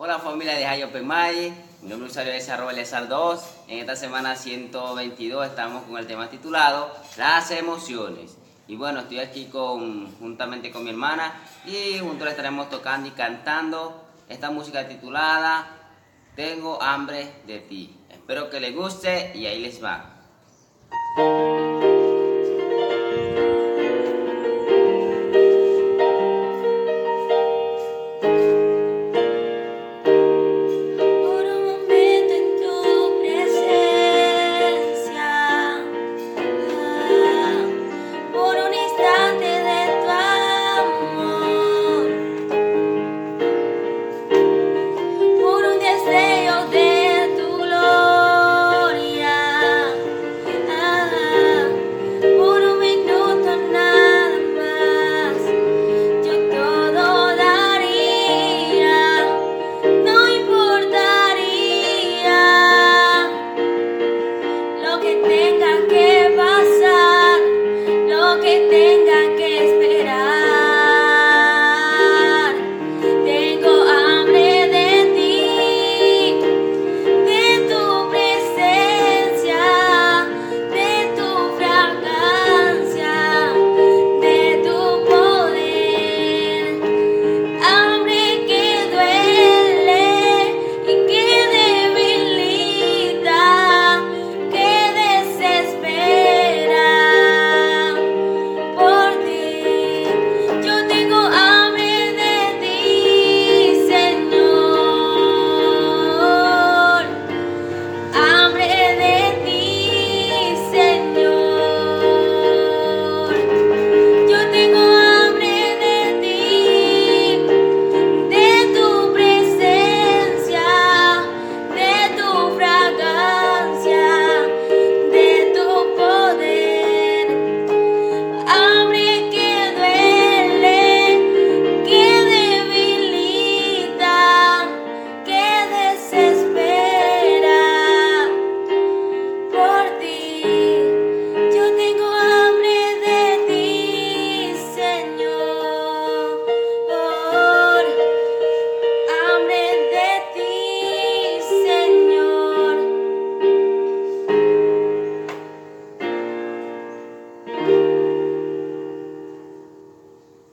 Hola familia de Hayo Pemay, mi nombre es usuario es arroba 2 En esta semana 122 estamos con el tema titulado Las emociones. Y bueno, estoy aquí con, juntamente con mi hermana y juntos estaremos tocando y cantando esta música titulada Tengo hambre de ti. Espero que les guste y ahí les va. que tenga